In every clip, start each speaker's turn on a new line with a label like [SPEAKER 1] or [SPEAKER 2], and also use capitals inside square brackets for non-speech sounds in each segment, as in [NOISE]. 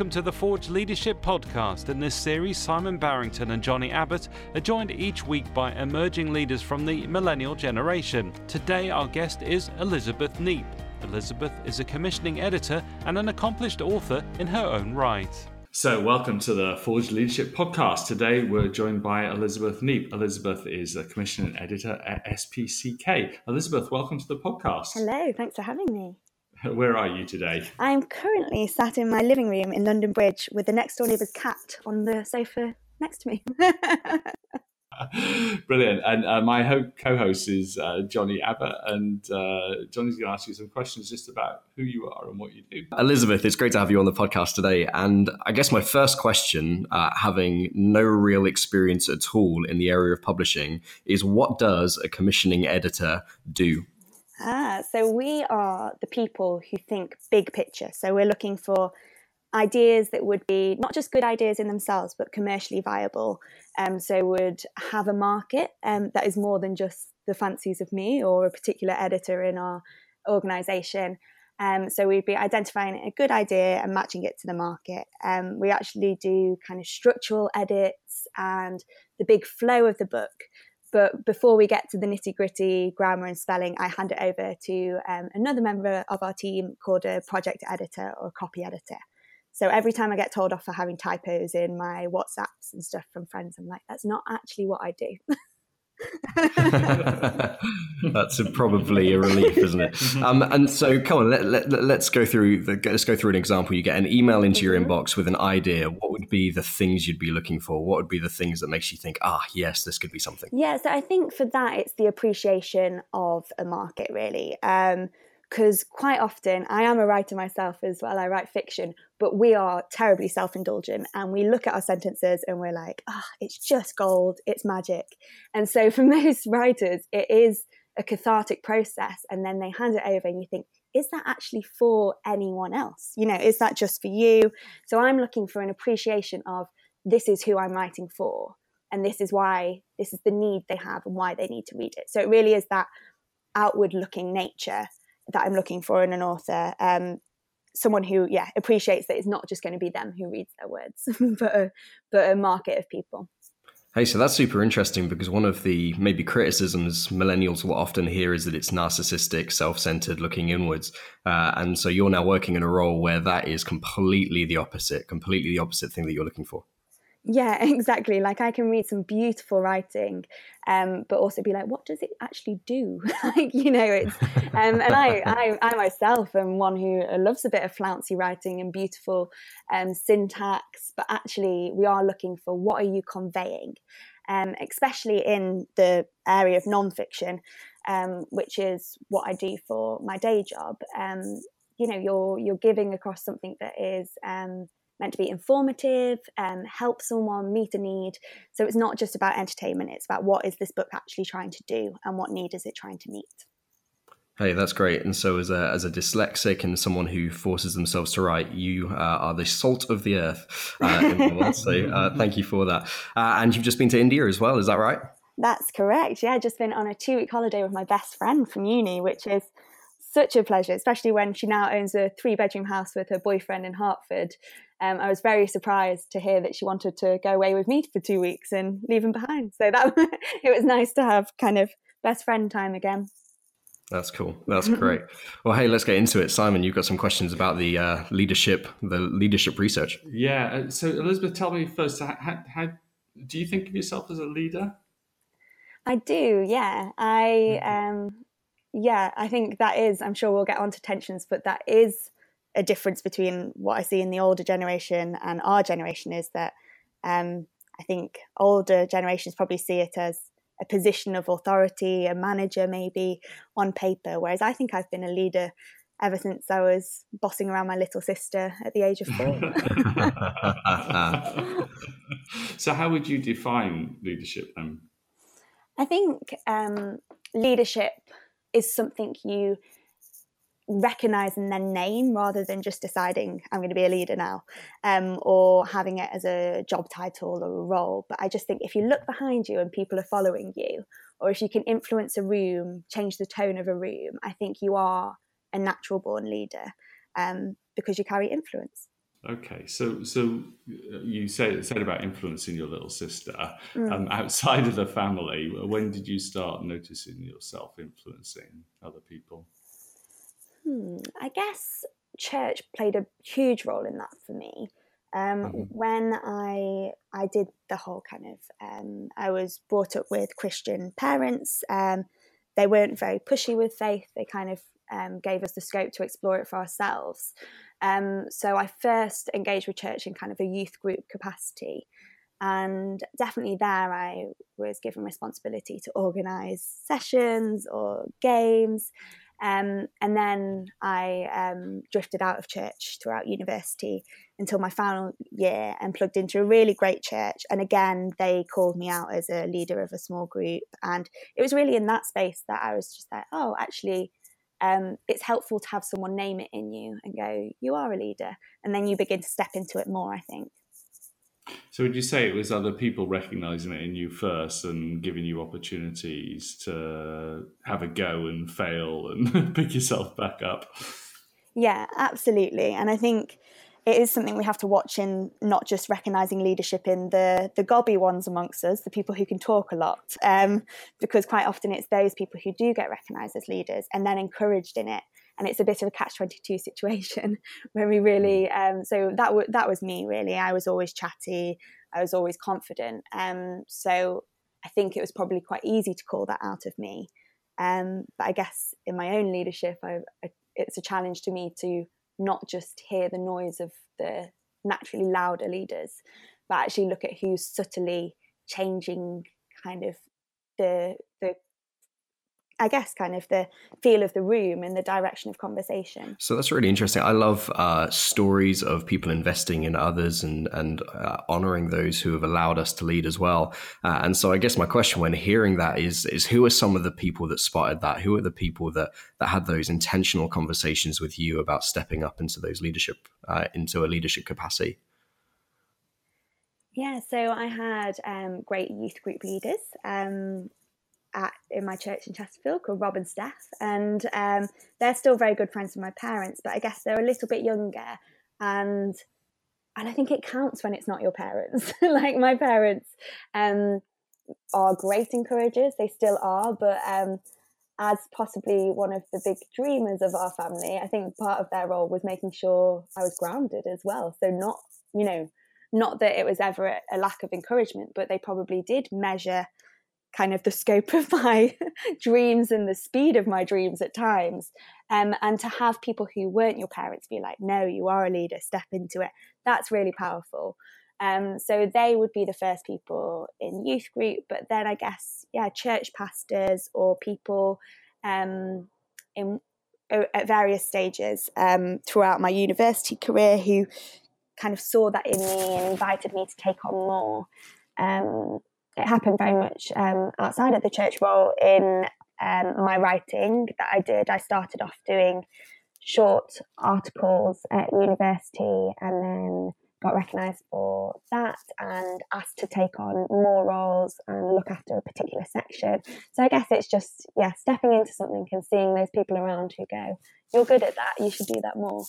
[SPEAKER 1] welcome to the Forge Leadership Podcast. In this series, Simon Barrington and Johnny Abbott are joined each week by emerging leaders from the millennial generation. Today, our guest is Elizabeth Neep. Elizabeth is a commissioning editor and an accomplished author in her own right.
[SPEAKER 2] So, welcome to the Forge Leadership Podcast. Today, we're joined by Elizabeth Neep. Elizabeth is a commissioning editor at SPCK. Elizabeth, welcome to the podcast.
[SPEAKER 3] Hello, thanks for having me. [LAUGHS]
[SPEAKER 2] Where are you today?
[SPEAKER 3] I'm currently sat in my living room in London Bridge with the next door neighbour's cat on the sofa next to me. [LAUGHS] [LAUGHS]
[SPEAKER 2] Brilliant. And uh, my ho- co host is uh, Johnny Abbott, and uh, Johnny's going to ask you some questions just about who you are and what you do.
[SPEAKER 4] Elizabeth, it's great to have you on the podcast today. And I guess my first question, uh, having no real experience at all in the area of publishing, is what does a commissioning editor do?
[SPEAKER 3] Ah, so we are the people who think big picture. So we're looking for ideas that would be not just good ideas in themselves, but commercially viable. Um, so would have a market um, that is more than just the fancies of me or a particular editor in our organization. Um, so we'd be identifying a good idea and matching it to the market. Um, we actually do kind of structural edits and the big flow of the book. But before we get to the nitty gritty grammar and spelling, I hand it over to um, another member of our team called a project editor or copy editor. So every time I get told off for having typos in my WhatsApps and stuff from friends, I'm like, that's not actually what I do. [LAUGHS] [LAUGHS]
[SPEAKER 4] That's probably a relief, isn't it? Um, and so, come on, let, let, let's go through the, let's go through an example. You get an email into your
[SPEAKER 3] Mm-hmm.
[SPEAKER 4] inbox with an idea. What would be the things you'd be looking for? What would be the things that makes you think, ah, yes, this could be something?
[SPEAKER 3] Yeah, so I think for that, it's the appreciation of a market, really. Because quite often, I am a writer myself as well, I write fiction, but we are terribly self indulgent and we look at our sentences and we're like, ah, it's just gold, it's magic. And so for [LAUGHS] most writers, it is a cathartic process. And then they hand it over and you think, is that actually for anyone else? You know, is that just for you? So I'm looking for an appreciation of this is who I'm writing for and this is why this is the need they have and why they need to read it so it really is that outward looking nature that i'm looking for in an author um, someone who yeah appreciates that it's not just going to be them who reads their words [LAUGHS] but a, but a market of people
[SPEAKER 4] Hey, so that's super interesting because one of the maybe criticisms millennials will often hear is that it's narcissistic, self centered, looking inwards. Uh, and so you're now working in a role where that is completely the opposite, completely the opposite thing that you're looking for.
[SPEAKER 3] Yeah [LAUGHS] exactly like i can read some beautiful writing um, but also be like what does it actually do? [LAUGHS] Like you know it's um, and I, [LAUGHS] I i myself am one who loves a bit of flouncy writing and beautiful um, syntax but actually we are looking for what are you conveying um, especially in the area of nonfiction um, which is what i do for my day job. Um, you know you're you're giving across something that is um, meant to be informative, um, help someone meet a need. So it's not just about entertainment, it's about what is this book actually trying to do and what need is it trying to meet.
[SPEAKER 4] Hey, that's great. And so, as a, as a dyslexic and someone who forces themselves to write, you uh, are the salt of the earth uh, in the world. [LAUGHS] So, uh, thank you for that. Uh, and you've just been to India as well, is that right?
[SPEAKER 3] That's correct. Yeah, just been on a two week holiday with my best friend from uni, which is such a pleasure, especially when she now owns a three bedroom house with her boyfriend in Hertford. Um, I was very surprised to hear that she wanted to go away with me for two weeks and leave him behind. So that [LAUGHS] it was nice to have kind of best friend time again.
[SPEAKER 4] That's cool. That's great. [LAUGHS] Well, hey, let's get into it. Simon, you've got some questions about the uh, leadership, the leadership research.
[SPEAKER 2] Yeah. uh, So, Elizabeth, tell me first, how, how, how do you think of yourself as a leader?
[SPEAKER 3] I do, yeah. I um yeah, I think that is I'm sure we'll get on to tensions, but that is a difference between what I see in the older generation and our generation is that um I think older generations probably see it as a position of authority, a manager maybe on paper, whereas I think I've been a leader ever since I was bossing around my little sister at the age of four. [LAUGHS]
[SPEAKER 2] so, how would you define leadership then?
[SPEAKER 3] I think um, leadership is something you recognize their name rather than just deciding I'm going to be a leader now um, or having it as a job title or a role. But I just think if you look behind you and people are following you, or if you can influence a room, change the tone of a room, I think you are a natural born leader um, because you carry influence.
[SPEAKER 2] Okay, so so uh, you said said about influencing your little sister mm. um, outside of the family. When did you start noticing yourself influencing other people?
[SPEAKER 3] Hmm, I guess church played a huge role in that for me. Um, mm-hmm. When I I did the whole kind of um, I was brought up with Christian parents. Um, they weren't very pushy with faith. They kind of um, gave us the scope to explore it for ourselves. Um, so I first engaged with church in kind of a youth group capacity. And definitely there, I was given responsibility to organise sessions or games. Um, and then I um, drifted out of church throughout university until my final year and plugged into a really great church. And again, they called me out as a leader of a small group. And it was really in that space that I was just like, oh, actually, um, it's helpful to have someone name it in you and go, you are a leader. And then you begin to step into it more, I think.
[SPEAKER 2] So, would you say it was other people recognizing it in you first and giving you opportunities to have a go and fail and [LAUGHS] pick yourself back up?
[SPEAKER 3] Yeah, absolutely. And I think it is something we have to watch in not just recognizing leadership in the the gobby ones amongst us, the people who can talk a lot, um, because quite often it's those people who do get recognized as leaders and then encouraged in it, and it's a bit of a catch twenty two [LAUGHS] situation when we really. Mm. Um, so that w- that was me really. I was always chatty. I was always confident. Um, so I think it was probably quite easy to call that out of me. Um, but I guess in my own leadership, I, I, it's a challenge to me to not just hear the noise of the naturally louder leaders, but actually look at who's subtly changing kind of the the I guess, kind of the feel of the room and the direction of conversation.
[SPEAKER 4] So that's really interesting. I love uh, stories of people investing in others and and uh, honoring those who have allowed us to lead as well. Uh, and so I guess my question when hearing that is is who are some of the people that spotted that? Who are the people that that had those intentional conversations with you about stepping up into those leadership uh, into a leadership capacity?
[SPEAKER 3] Yeah, so I had um, great youth group leaders. Um, at in my church in Chesterfield called Rob and Steph, and um, they're still very good friends with my parents, but I guess they're a little bit younger, and and I think it counts when it's not your parents. [LAUGHS] like my parents um, are great encouragers; they still are, but um, as possibly one of the big dreamers of our family, I think part of their role was making sure I was grounded as well. So not you know not that it was ever a lack of encouragement, but they probably did measure kind of the scope of my [LAUGHS] dreams and the speed of my dreams at times. Um, and to have people who weren't your parents be like, no, you are a leader, step into it, that's really powerful. Um, so they would be the first people in youth group, but then I guess, yeah, church pastors or people um, in at various stages um, throughout my university career who kind of saw that in me and invited me to take on more. It happened very much um, outside of the church role in um, my writing that I did. I started off doing short articles at university and then got recognised for that and asked to take on more roles and look after a particular section. So I guess it's just, yeah, stepping into something and seeing those people around who go, you're good at that, you should do that more.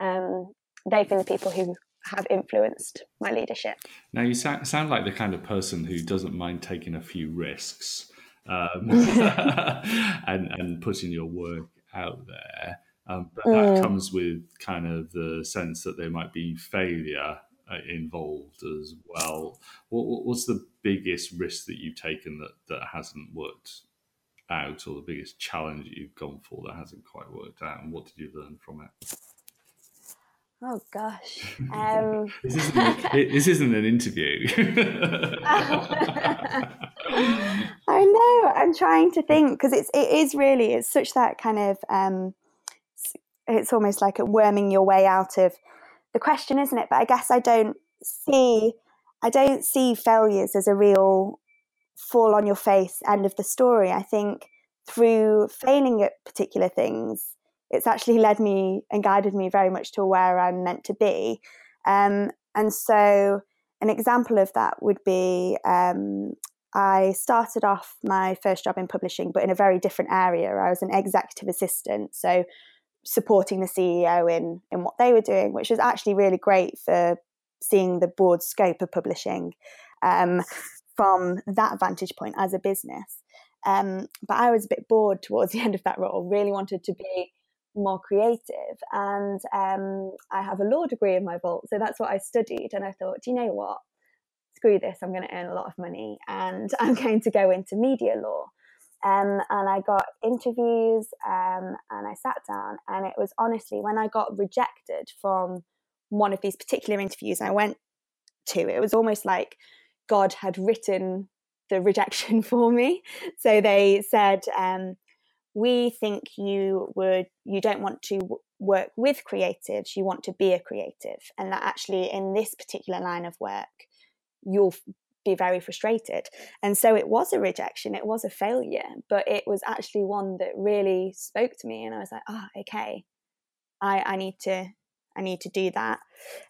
[SPEAKER 3] Um, they've been the people who have influenced my leadership.
[SPEAKER 2] Now, you sound, sound like the kind of person who doesn't mind taking a few risks um, [LAUGHS] [LAUGHS] and, and putting your work out there. Um, but that mm. comes with kind of the sense that there might be failure uh, involved as well. What, what's the biggest risk that you've taken that, that hasn't worked out, or the biggest challenge that you've gone for that hasn't quite worked out, and what did you learn from it?
[SPEAKER 3] Oh gosh. Um... [LAUGHS]
[SPEAKER 2] this, isn't, this isn't an interview. [LAUGHS]
[SPEAKER 3] I know. I'm trying to think because it's it is really it's such that kind of um, it's almost like a worming your way out of the question, isn't it? But I guess I don't see I don't see failures as a real fall on your face end of the story. I think through failing at particular things, it's actually led me and guided me very much to where I'm meant to be. Um, and so, an example of that would be um, I started off my first job in publishing, but in a very different area. I was an executive assistant, so supporting the CEO in in what they were doing, which was actually really great for seeing the broad scope of publishing um, from that vantage point as a business. Um, but I was a bit bored towards [LAUGHS] the end of that role. Really wanted to be more creative, and um, I have a law degree in my vault, so that's what I studied. And I thought, do you know what? Screw this! I'm going to earn a lot of money, and [LAUGHS] I'm going to go into media law. Um, and I got interviews um, and I sat down, and it was honestly when I got rejected from one of these particular interviews I went to, it was almost like God had written the rejection [LAUGHS] for me. So they said, um, "We think you would, you don't want to work with creatives, you want to be a creative, and that actually in this particular line of work, you'll be very frustrated. And so it was a rejection, it was a failure, but it was actually one that really spoke to me. And I was like, oh, okay, I, I need to, I need to do that.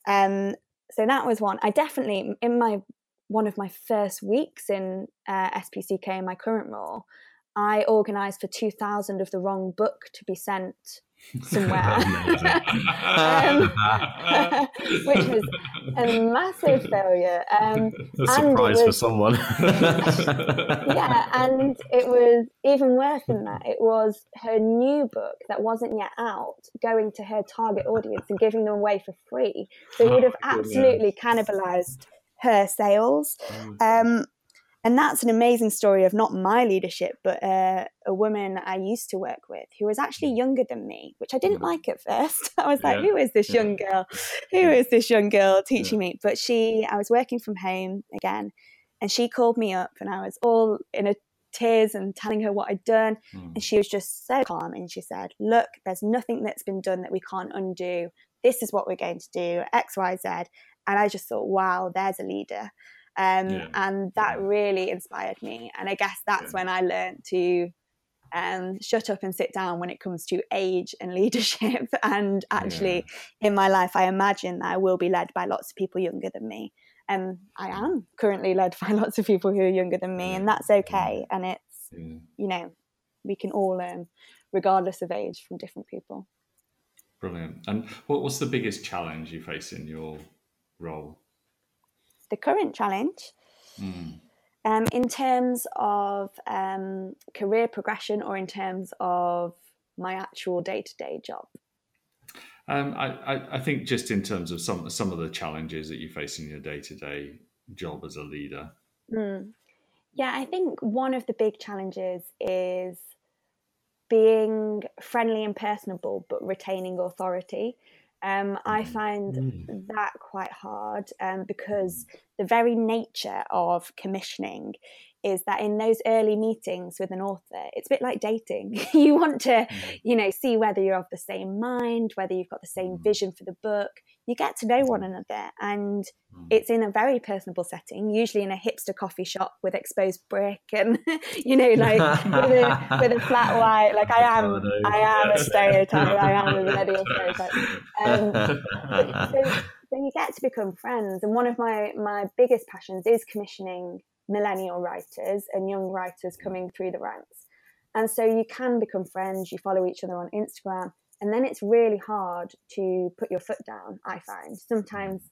[SPEAKER 3] Um, so that was one. I definitely, in my, one of my first weeks in uh, SPCK in my current role, I organised for 2,000 of the wrong book to be sent somewhere, [LAUGHS] um, [LAUGHS] which was a massive failure. Um,
[SPEAKER 4] a surprise was, for someone. [LAUGHS]
[SPEAKER 3] yeah, and it was even worse than that. It was her new book that wasn't yet out going to her target audience and giving them away for free. So it would have oh, absolutely cannibalized her sales. Oh, um, and that's an amazing story of not my leadership, but uh, a woman I used to work with who was actually mm. younger than me, which I didn't mm. like at first. [LAUGHS] I was like, yeah. who is this young girl? Who is this young girl teaching me? But she, I was working from home again, and she called me up, and I was all in a tears and telling her what I'd done. Mm. And she was just so calm. And she said, Look, there's nothing that's been done that we can't undo. This is what we're going to do, X, Y, Z. And I just thought, wow, there's a leader. Um, yeah. And that really inspired me. And I guess that's yeah. when I learned to um, shut up and sit down when it comes to age and [LAUGHS] leadership. and actually, yeah. in my life, I imagine that I will be led by lots of people younger than me. And um, I am currently led [LAUGHS] by lots of people who are younger than me, and that's okay. And it's, you know, we can all learn, regardless of age, from different people.
[SPEAKER 2] Brilliant. And what, what's the biggest challenge you face in your role?
[SPEAKER 3] The current challenge. Mm. Um, in terms of um, career progression or in terms of my actual day to day job?
[SPEAKER 2] Um, I, I, think just in terms of some some of the challenges that you face in your day to day job as a leader.
[SPEAKER 3] Mm. Yeah, I think one of the big challenges is being friendly and personable, but retaining authority. Um, I find mm. that quite hard um, because the very nature of commissioning is that in those early meetings with an author, it's a bit like dating. [LAUGHS] you want to, mm. you know, see whether you're of the same mind, whether you've got the same mm. vision for the book. You get to know one another, and it's in a very personable setting, usually in a hipster coffee shop with exposed brick and, [LAUGHS] you know, like with, a, with a flat [LAUGHS] white. Like I am, I am a stereotype. I am a millennial [LAUGHS] stereotype. Um, so, so you get to become friends, and one of my my biggest passions is commissioning millennial writers and young writers coming through the ranks. And so you can become friends, you follow each other on Instagram, and then it's really hard to put your foot down, I find. Sometimes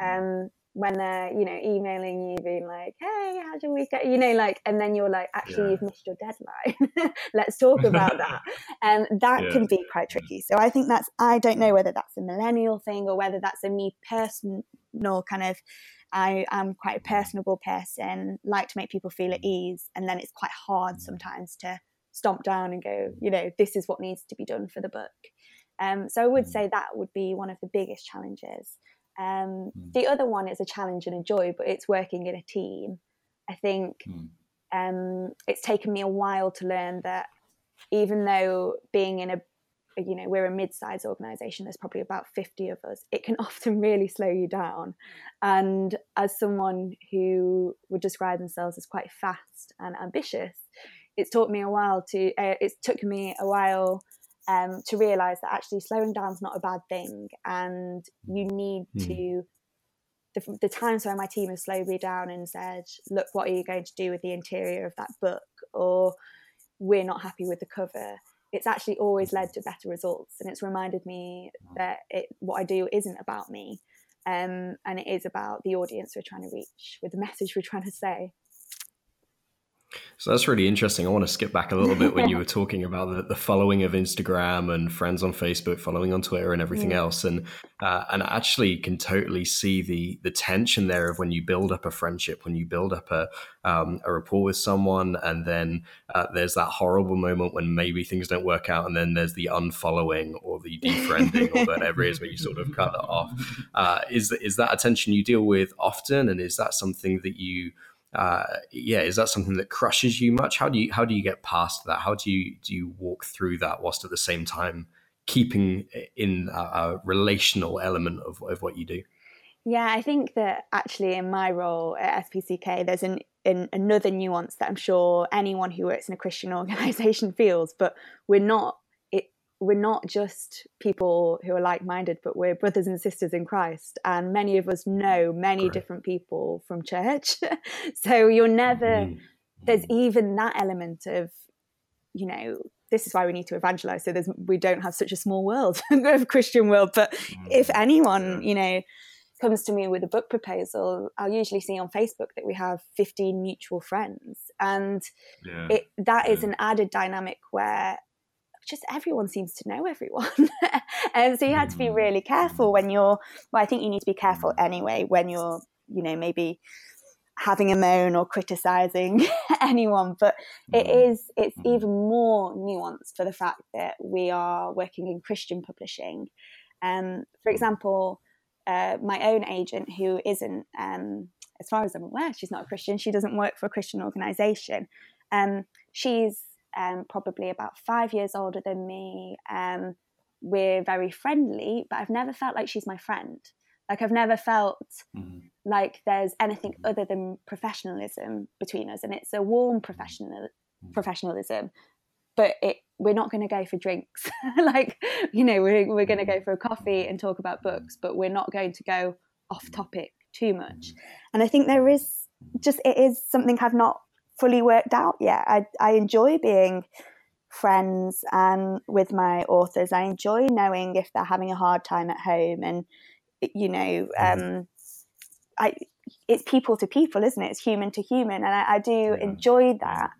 [SPEAKER 3] um, when they're, you know, emailing you, being like, hey, how's your week? You know, like, and then you're like, actually, yeah. you've missed your deadline. [LAUGHS] Let's talk about that. And [LAUGHS] that yeah. can be quite tricky. So I think that's, I don't know whether that's a millennial thing or whether that's a me personal kind of I am quite a personable person, like to make people feel at ease, and then it's quite hard sometimes to stomp down and go, you know, this is what needs to be done for the book. Um, so I would mm. say that would be one of the biggest challenges. Um, mm. The other one is a challenge and a joy, but it's working in a team. I think mm. um, it's taken me a while to learn that even though being in a you know we're a mid-sized organization there's probably about 50 of us it can [LAUGHS] often really slow you down and as someone who would describe themselves as quite fast and ambitious it's taught me a while to uh, it's took me a while um, to realize that actually slowing down is not a bad thing and you need mm. to the, the times where my team has slowed me down and said look what are you going to do with the interior of that book? Or we're not happy with the cover. It's actually always led to better results and it's reminded me that it, what i do isn't about me um, and it is about the audience we're trying to reach with the message we're trying to say
[SPEAKER 4] so that's really interesting. I want to skip back a little bit when you were [LAUGHS] talking about the, the following of Instagram and friends on Facebook, following on Twitter, and everything mm. else, and uh, and I actually can totally see the the tension there of when you build up a friendship, when you build up a um, a rapport with someone, and then uh, there's that horrible moment when maybe things don't work out, and then there's the unfollowing or the defriending or whatever it is where you sort of cut that off. Uh, is is that a tension you deal with often, and is that something that you uh, yeah, is that something that crushes you much? How do you how do you get past that? How do you do you walk through that whilst at the same time keeping in a, a relational element of, of what you do?
[SPEAKER 3] Yeah, I think that actually in my role at SPCK, there's an, an, another nuance that I'm sure anyone who works in a Christian [LAUGHS] organisation feels, but we're not we're not just people who are like-minded but we're brothers and sisters in christ and many of us know many different people from church [LAUGHS] so you're never mm. there's even that element of you know this is why we need to evangelize so there's we don't have such a small world [LAUGHS] of christian world but mm. if anyone you know comes to me with a book proposal i'll usually see on facebook that we have 15 mutual friends and yeah. it, that yeah. is an added dynamic where just everyone seems to know everyone. [LAUGHS] and so you had to be mm. really careful when you're, well, I think you need to be careful anyway when you're, you know, maybe having a moan or criticizing [LAUGHS] anyone. But it mm. it's mm. even more nuanced for the fact that we are working in Christian publishing. Um, for example, uh, my own agent, who isn't, um, as far as I'm aware, she's not a Christian, she doesn't work for a Christian organization. Um, she's um, probably about five years older than me. Um, we're very friendly, but I've never felt like she's my friend. Like I've never felt mm-hmm. like there's anything other than professionalism between us, and it's a warm mm-hmm. professional mm-hmm. professionalism. But it, we're not going to go for drinks. [LAUGHS] like you know, we're we're going to go mm-hmm. for a coffee and talk about books, but we're not going to go off topic too much. And I think there is just it is something I've not fully worked out yet. I, I enjoy being friends and with my authors. I enjoy knowing if they're having a hard time at home, and you know, mm-hmm. um, I it's people to people, isn't it? It's human to human, and I, I do yeah. enjoy that.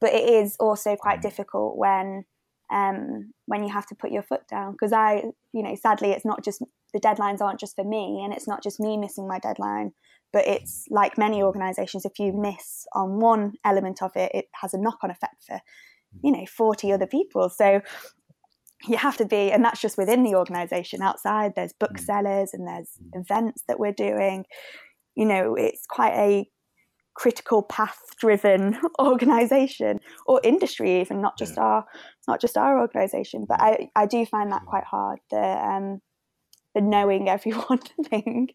[SPEAKER 3] But it is also quite mm-hmm. difficult when um, when you have to put your foot down because I, you know, sadly, it's not just the deadlines aren't just for me, and it's not just me missing my deadline but it's like many organizations if you miss on one element of it it has a knock-on effect for you know 40 other people. So you have to be and that's just within the organization outside there's booksellers and there's events that we're doing. You know it's quite a critical path driven [LAUGHS] organization or industry even not just yeah. our not just our organization but i i do find that quite hard the um the knowing everyone [LAUGHS] thing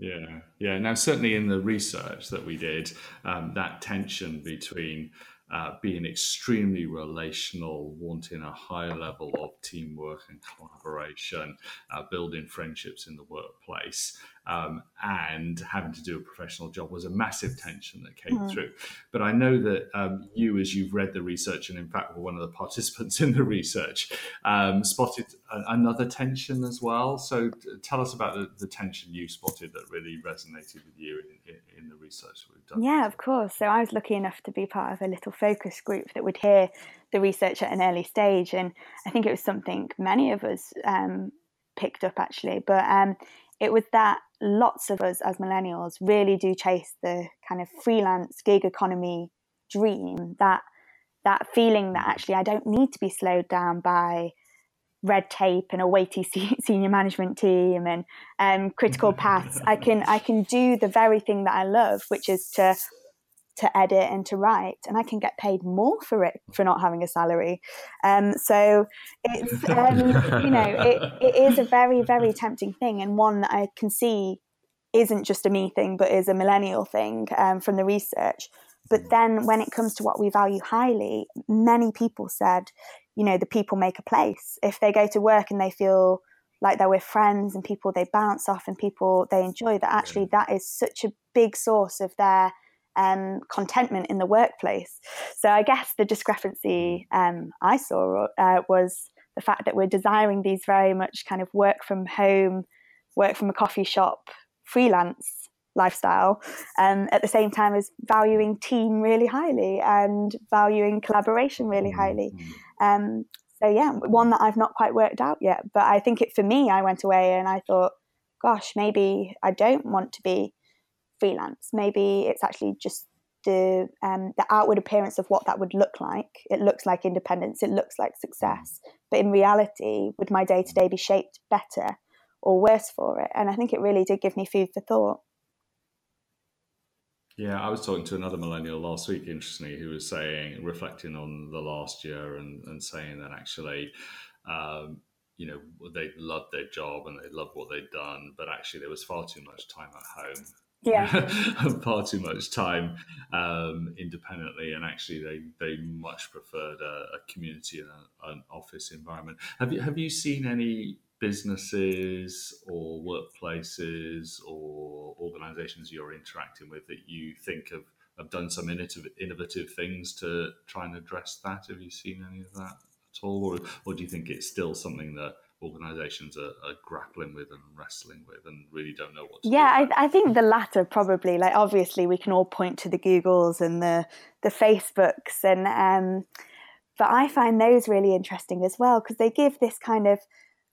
[SPEAKER 2] yeah, yeah. Now, certainly in the research that we did, um, that tension between uh, being extremely relational, wanting a high level of teamwork and collaboration, uh, building friendships in the workplace, um, and having to do a professional job was a massive tension that came mm. through. But I know that um, you, as you've read the research, and in fact were one of the participants in the research, um, spotted a- another tension as well. So t- tell us about the, the, tension you spotted that really resonated with you in, in, in the research we've done.
[SPEAKER 3] Yeah, of course. So I was lucky enough to be part of a little focus group that would hear the research at an early stage, and I think it was something many of us um, picked up actually. But um, it was that lots of us as millennials really do chase the kind of freelance gig economy dream that that feeling that actually I don't need to be slowed down by red tape and a weighty [LAUGHS] senior management team and um, critical [LAUGHS] paths. I can I can do the very thing that I love, which is to to edit and to write, and I can get paid more for it for not having a salary. Um, so it's [LAUGHS] um, you know it, it is a very very tempting thing, and one that I can see isn't just a me thing, but is a millennial thing um, from the research. But then when it comes to what we value highly, many people said, you know, the people make a place. If they go to work and they feel like they're with friends and people they bounce off and people they enjoy, that actually that is such a big source of their um, contentment in the workplace. So I guess the discrepancy um, I saw uh, was the fact that we're desiring these very much kind of work from home, work from a coffee shop, freelance lifestyle, um, at the same time as valuing team really highly and valuing collaboration really highly. Mm-hmm. Um, so yeah, one that I've not quite worked out yet. But I think it for me, I went away and I thought, gosh, maybe I don't want to be freelance. Maybe it's actually just the um, the outward appearance of what that would look like. It looks like independence. It looks like success. But in reality, would my day to day be shaped better or worse for it? And I think it really did give me food for thought.
[SPEAKER 2] Yeah, I was talking to another millennial last week, interestingly, who was saying, reflecting on the last year and, and saying that actually, um, you know, they loved their job and they loved what they'd done, but actually there was far too much time at home
[SPEAKER 3] yeah. [LAUGHS]
[SPEAKER 2] far too much time um, independently and actually they they much preferred a, a community and a, an office environment. Have you have you seen any businesses or workplaces or organizations you're interacting with that you think have, have done some innovative, innovative things to try and address that? Have you seen any of that at all or, or do you think it's still something that organizations are, are, grappling with and wrestling with and really don't know what to
[SPEAKER 3] yeah I, I, think the latter probably like obviously we can all point to the googles and the the facebooks and um but i find those really interesting as well because they give this kind of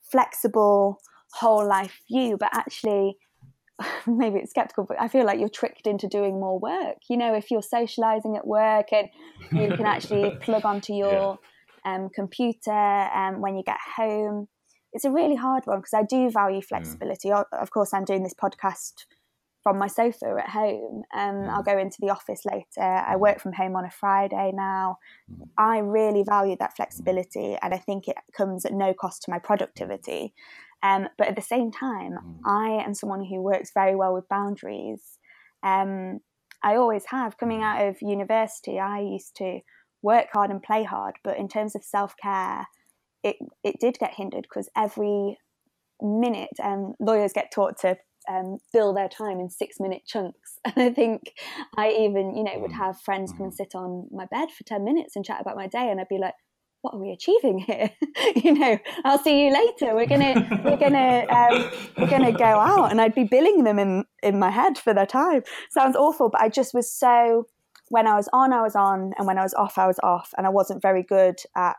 [SPEAKER 3] flexible whole life view but actually [LAUGHS] maybe it's skeptical but i feel like you're tricked into doing more work you know if you're socializing at work and you can actually [LAUGHS] plug onto your yeah. um, computer um, when you get home it's a really hard one because I do value flexibility. Mm. Of course, I'm doing this podcast from my sofa at home. Um. I'll go into the office later. I mm. work from home on a Friday now. Mm. I really value that flexibility, and I think it comes at no cost to my productivity. Um, but at the same time, mm. I am someone who works very well with boundaries. Um, I always have. Coming out of university, I used to work hard and play hard, but in terms of self care, it it did get hindered because every minute um, lawyers get taught to um, bill their time in six minute chunks. [LAUGHS] And I think I even, you know, would mm. have friends come and mm. sit on my bed for 10 minutes and chat about my day. And I'd be like, what are we achieving here? [LAUGHS] you know, I'll see you later. We're gonna, we're gonna, um, we're gonna go out, and I'd be billing them in in my head for their time. Sounds awful, but I just was so. When I was on, I was on, and when I was off, I was off, and I wasn't very good at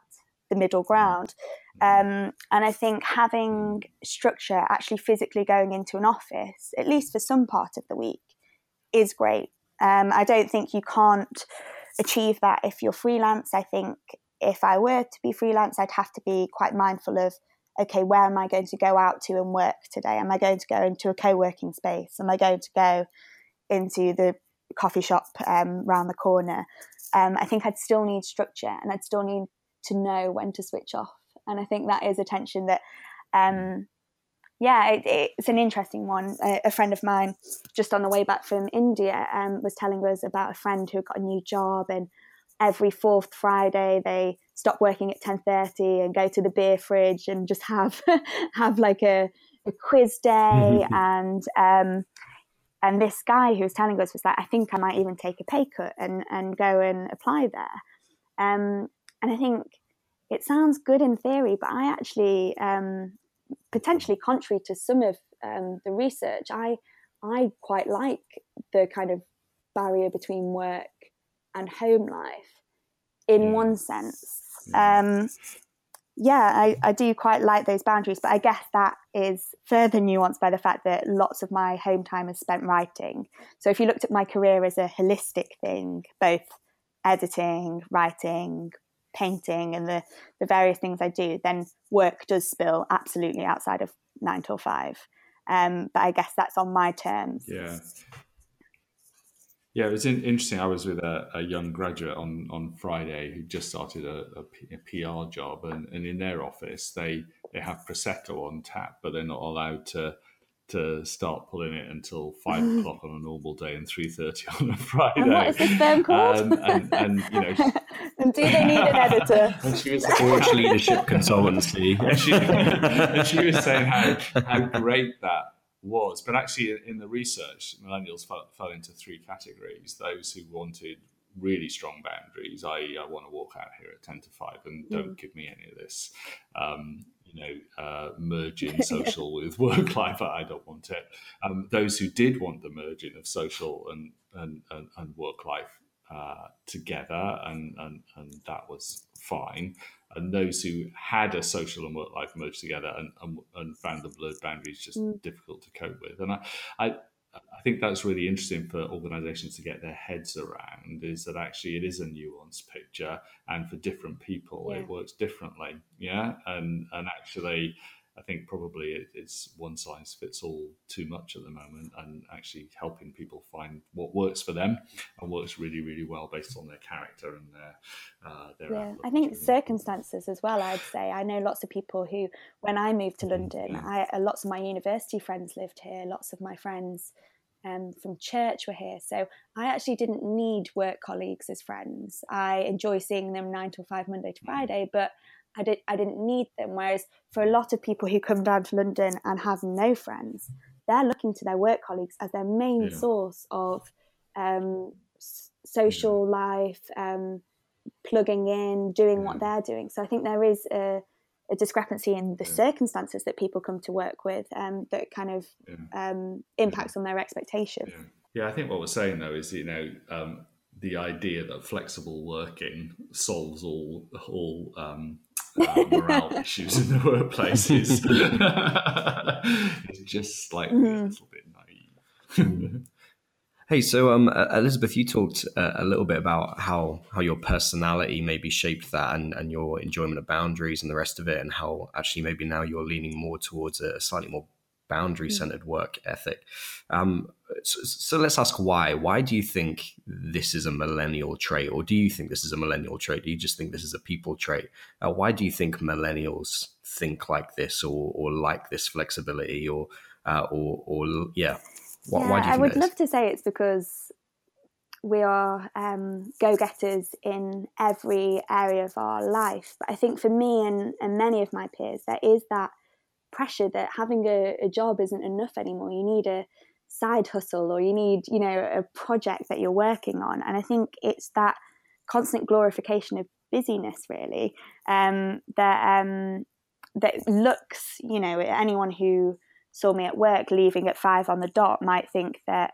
[SPEAKER 3] the middle ground. Um, and I think having structure, actually physically going into an office, at least for some part of the week, is great. Um, I don't think you can't achieve that if you're freelance. I think if I were to be freelance, I'd have to be quite mindful of okay, where am I going to go out to and work today? Am I going to go into a co working space? Am I going to go into the coffee shop um, round the corner? Um, I think I'd still need structure and I'd still need to know when to switch off. And I think that is a tension that, um, yeah, it, it's an interesting one. A, a, friend of mine, just on the way back from India, um, was telling us about a friend who got a new job, and every fourth Friday they stop working at ten thirty and go to the beer fridge and just have [LAUGHS] have like a, a quiz day and. Um, and this guy who was telling us was like, I think I might even take a pay cut and, and go and apply there. Um, and I think it sounds good in theory, but I actually, um, potentially contrary to some of um, the research, I I quite like the kind of barrier between work and home life in mm. one sense. Um, yeah, I, I do quite like those boundaries, but I guess that is further nuanced by the fact that lots of my home time is spent writing. So if you looked at my career as a holistic thing, both editing, writing, painting and the, the various things I do, then work does spill absolutely outside of nine till five. Um, but I guess that's on my terms.
[SPEAKER 2] Yeah. Yeah, it was in, interesting. I was with a, a, young graduate on, on Friday who just started a, a, a PR job, and, and in their office they they have prosecco on tap, but they're not allowed to to start pulling it until [LAUGHS] five o'clock on a normal day and three thirty [LAUGHS] on a Friday. And
[SPEAKER 3] what is this firm called?
[SPEAKER 2] Um, and, and, you know, [LAUGHS]
[SPEAKER 3] and do they need an editor?
[SPEAKER 4] and she was Forge Leadership Consultancy.
[SPEAKER 2] and, she, and she was saying how how great that was. But actually, in the research, millennials fell, fell into three categories: those who wanted really strong boundaries, i.e., I want to walk out here at 10 to 5 and don't mm. give me any of this, um, you know, uh, merging social with [LAUGHS] work life. I don't want it. Um, those who did want the merging of social and, and, and, and work life uh, together, and, and, and that was fine. And those who had a social and work life merged together and, and, and found the blurred boundaries just mm. difficult to cope with. And I, I, I think that's really interesting for organizations to get their heads around is that actually it is a nuanced picture and for different people yeah. it works differently. Yeah. And and actually I think probably it, it's one size fits all too much at the moment and actually helping people find what works for them and works really, really well based on their character and their uh, their
[SPEAKER 3] Yeah. I think circumstances as well, I'd say. I know lots of people who when I moved to mm-hmm. London. I uh, lots of my university friends lived here, lots of my friends um, from church were here. So I actually didn't need work colleagues as friends. I enjoy seeing them nine to five Monday to mm. Friday, but I did I didn't need them. Whereas for a lot of people who come down to London and have no friends, they're looking to their work colleagues as their main yeah. source of um, social yeah. life, um, plugging in, doing yeah. what they're doing. So I think there is a a discrepancy in the circumstances that people come to work with um, that kind of um, impacts on their expectations.
[SPEAKER 2] Yeah. I think what we're saying though is you know um, the idea that flexible working solves all all um, uh, [LAUGHS] morale issues in the workplace is, [LAUGHS] is just slightly mm-hmm. a little bit naive. [LAUGHS]
[SPEAKER 4] Hey, so um, Elizabeth, you talked uh, a little bit about how how your personality maybe shaped that, and, and your enjoyment of boundaries and the rest of it, and how actually maybe now you're leaning more towards a slightly more boundary centered work ethic. Um, so, so, let's ask why. Why do you think this is a millennial trait, or do you think this is a millennial trait? Do you just think this is a people trait? Uh, why do you think millennials think like this, or or like this flexibility, or uh, or or yeah?
[SPEAKER 3] Why, yeah, why I would love to say it's because we are um, go getters in every area of our life. But I think for me and, and many of my peers, there is that pressure that having a, a, job isn't enough anymore. You need a side hustle or you need, you know, a project that you're working on. And I think it's that constant glorification of busyness, really, um, that um, that looks, you know, anyone who saw me at work leaving at five on the dot might think that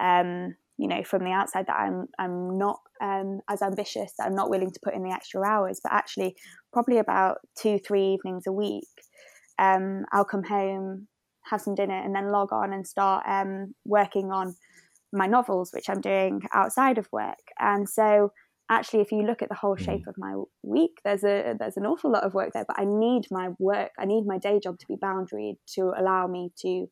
[SPEAKER 3] um, you know from the outside that I'm I'm not um, as ambitious I'm not willing to put in the extra hours but actually probably about two three evenings a week um, I'll come home have some dinner and then log on and start um, working on my novels which I'm doing outside of work and so actually if you look at the whole shape mm. of my week there's a there's an awful lot of work there but i need my work i need my day job to be boundaried to allow me to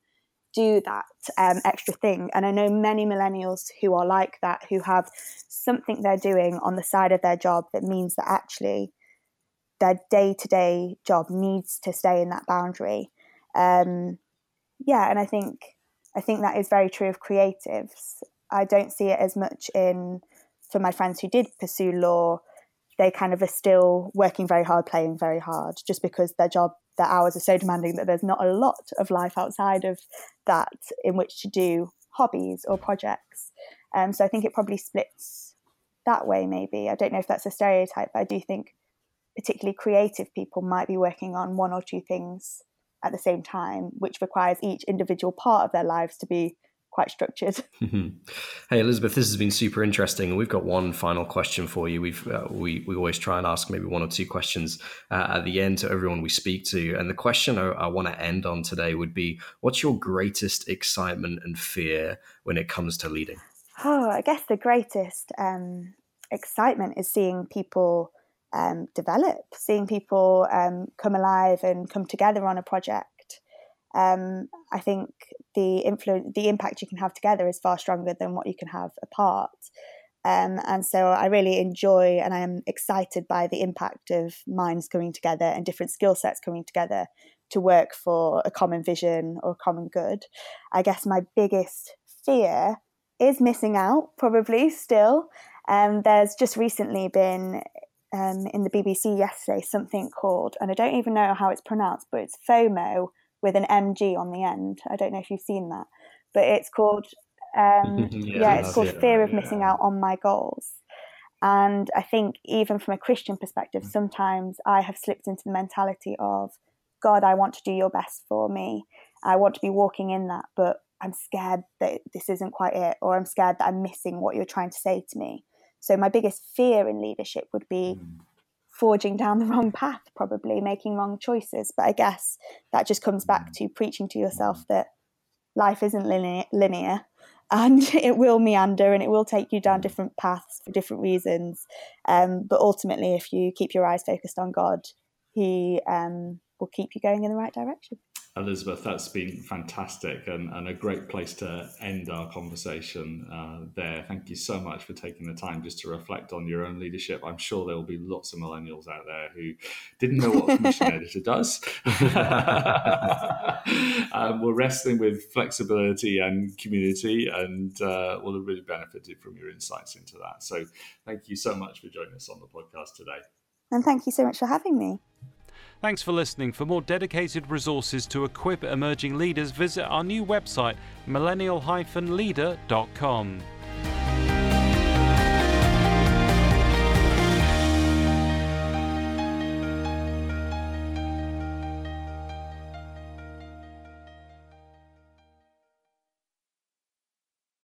[SPEAKER 3] do that um, extra thing and i know many millennials who are like that who have something they're doing on the side of their job that means that actually their day-to-day job needs to stay in that boundary um, yeah and i think i think that is very true of creatives i don't see it as much in for my friends who did pursue law, they kind of are still working very hard, playing very hard, just because their job, their hours are so demanding that there's not a lot of life outside of that in which to do hobbies or projects. Um, so I think it probably splits that way, maybe. I don't know if that's a stereotype, but I do think particularly creative people might be working on one or two things at the same time, which requires each individual part of their lives to be quite structured. [LAUGHS]
[SPEAKER 4] hey, Elizabeth, this has been super interesting. We've got one final question for you. We've uh, we we always try and ask maybe one or two questions uh, at the end to everyone we speak to. And the question I, I want to end on today would be: What's your greatest excitement and fear when it comes to leading?
[SPEAKER 3] Oh, I guess the greatest um, excitement is seeing people. Um, develop, seeing people um, come alive and come together on a project. Um, I think the influence, the impact you can have together is far stronger than what you can have apart. Um, and so I really enjoy and I am excited by the impact of minds coming together and different skill sets coming together to work for a common vision or a common good. I guess my biggest fear is missing out, probably still. Um, there's just recently been um, in the BBC yesterday something called, and I don't even know how it's pronounced, but it's FOMO, with an MG on the end. I don't know if you've seen that, but it's called um, [LAUGHS] yeah, yeah, it's called it, Fear of yeah. Missing Out on My Goals. And I think even from a Christian perspective, sometimes I have slipped into the mentality of God, I want to do your best for me. I want to be walking in that, but I'm scared that this isn't quite it, or I'm scared that I'm missing what you're trying to say to me. So my biggest fear in leadership would be mm. forging down the wrong path, probably making wrong choices. But I guess that just comes back mm. to preaching to yourself that life isn't linear, linear [LAUGHS] and it will meander and it will take you down different paths for different reasons. Um, but ultimately, if you keep your eyes focused on God, He um, will keep you going in the right direction.
[SPEAKER 2] Elizabeth, that's been fantastic and, and a great place to end our conversation uh, there. Thank you so much for taking the time just to reflect on your own leadership. I'm sure there will be lots of millennials out there who didn't know what a commission [LAUGHS] editor does. [LAUGHS] um, we're wrestling with flexibility and community, and uh, will have really benefited from your insights into that. So, thank you so much for joining us on the podcast today.
[SPEAKER 3] And thank you so much for having me.
[SPEAKER 1] Thanks for listening. For more dedicated resources to equip emerging leaders, visit our new website, millennial-leader.com.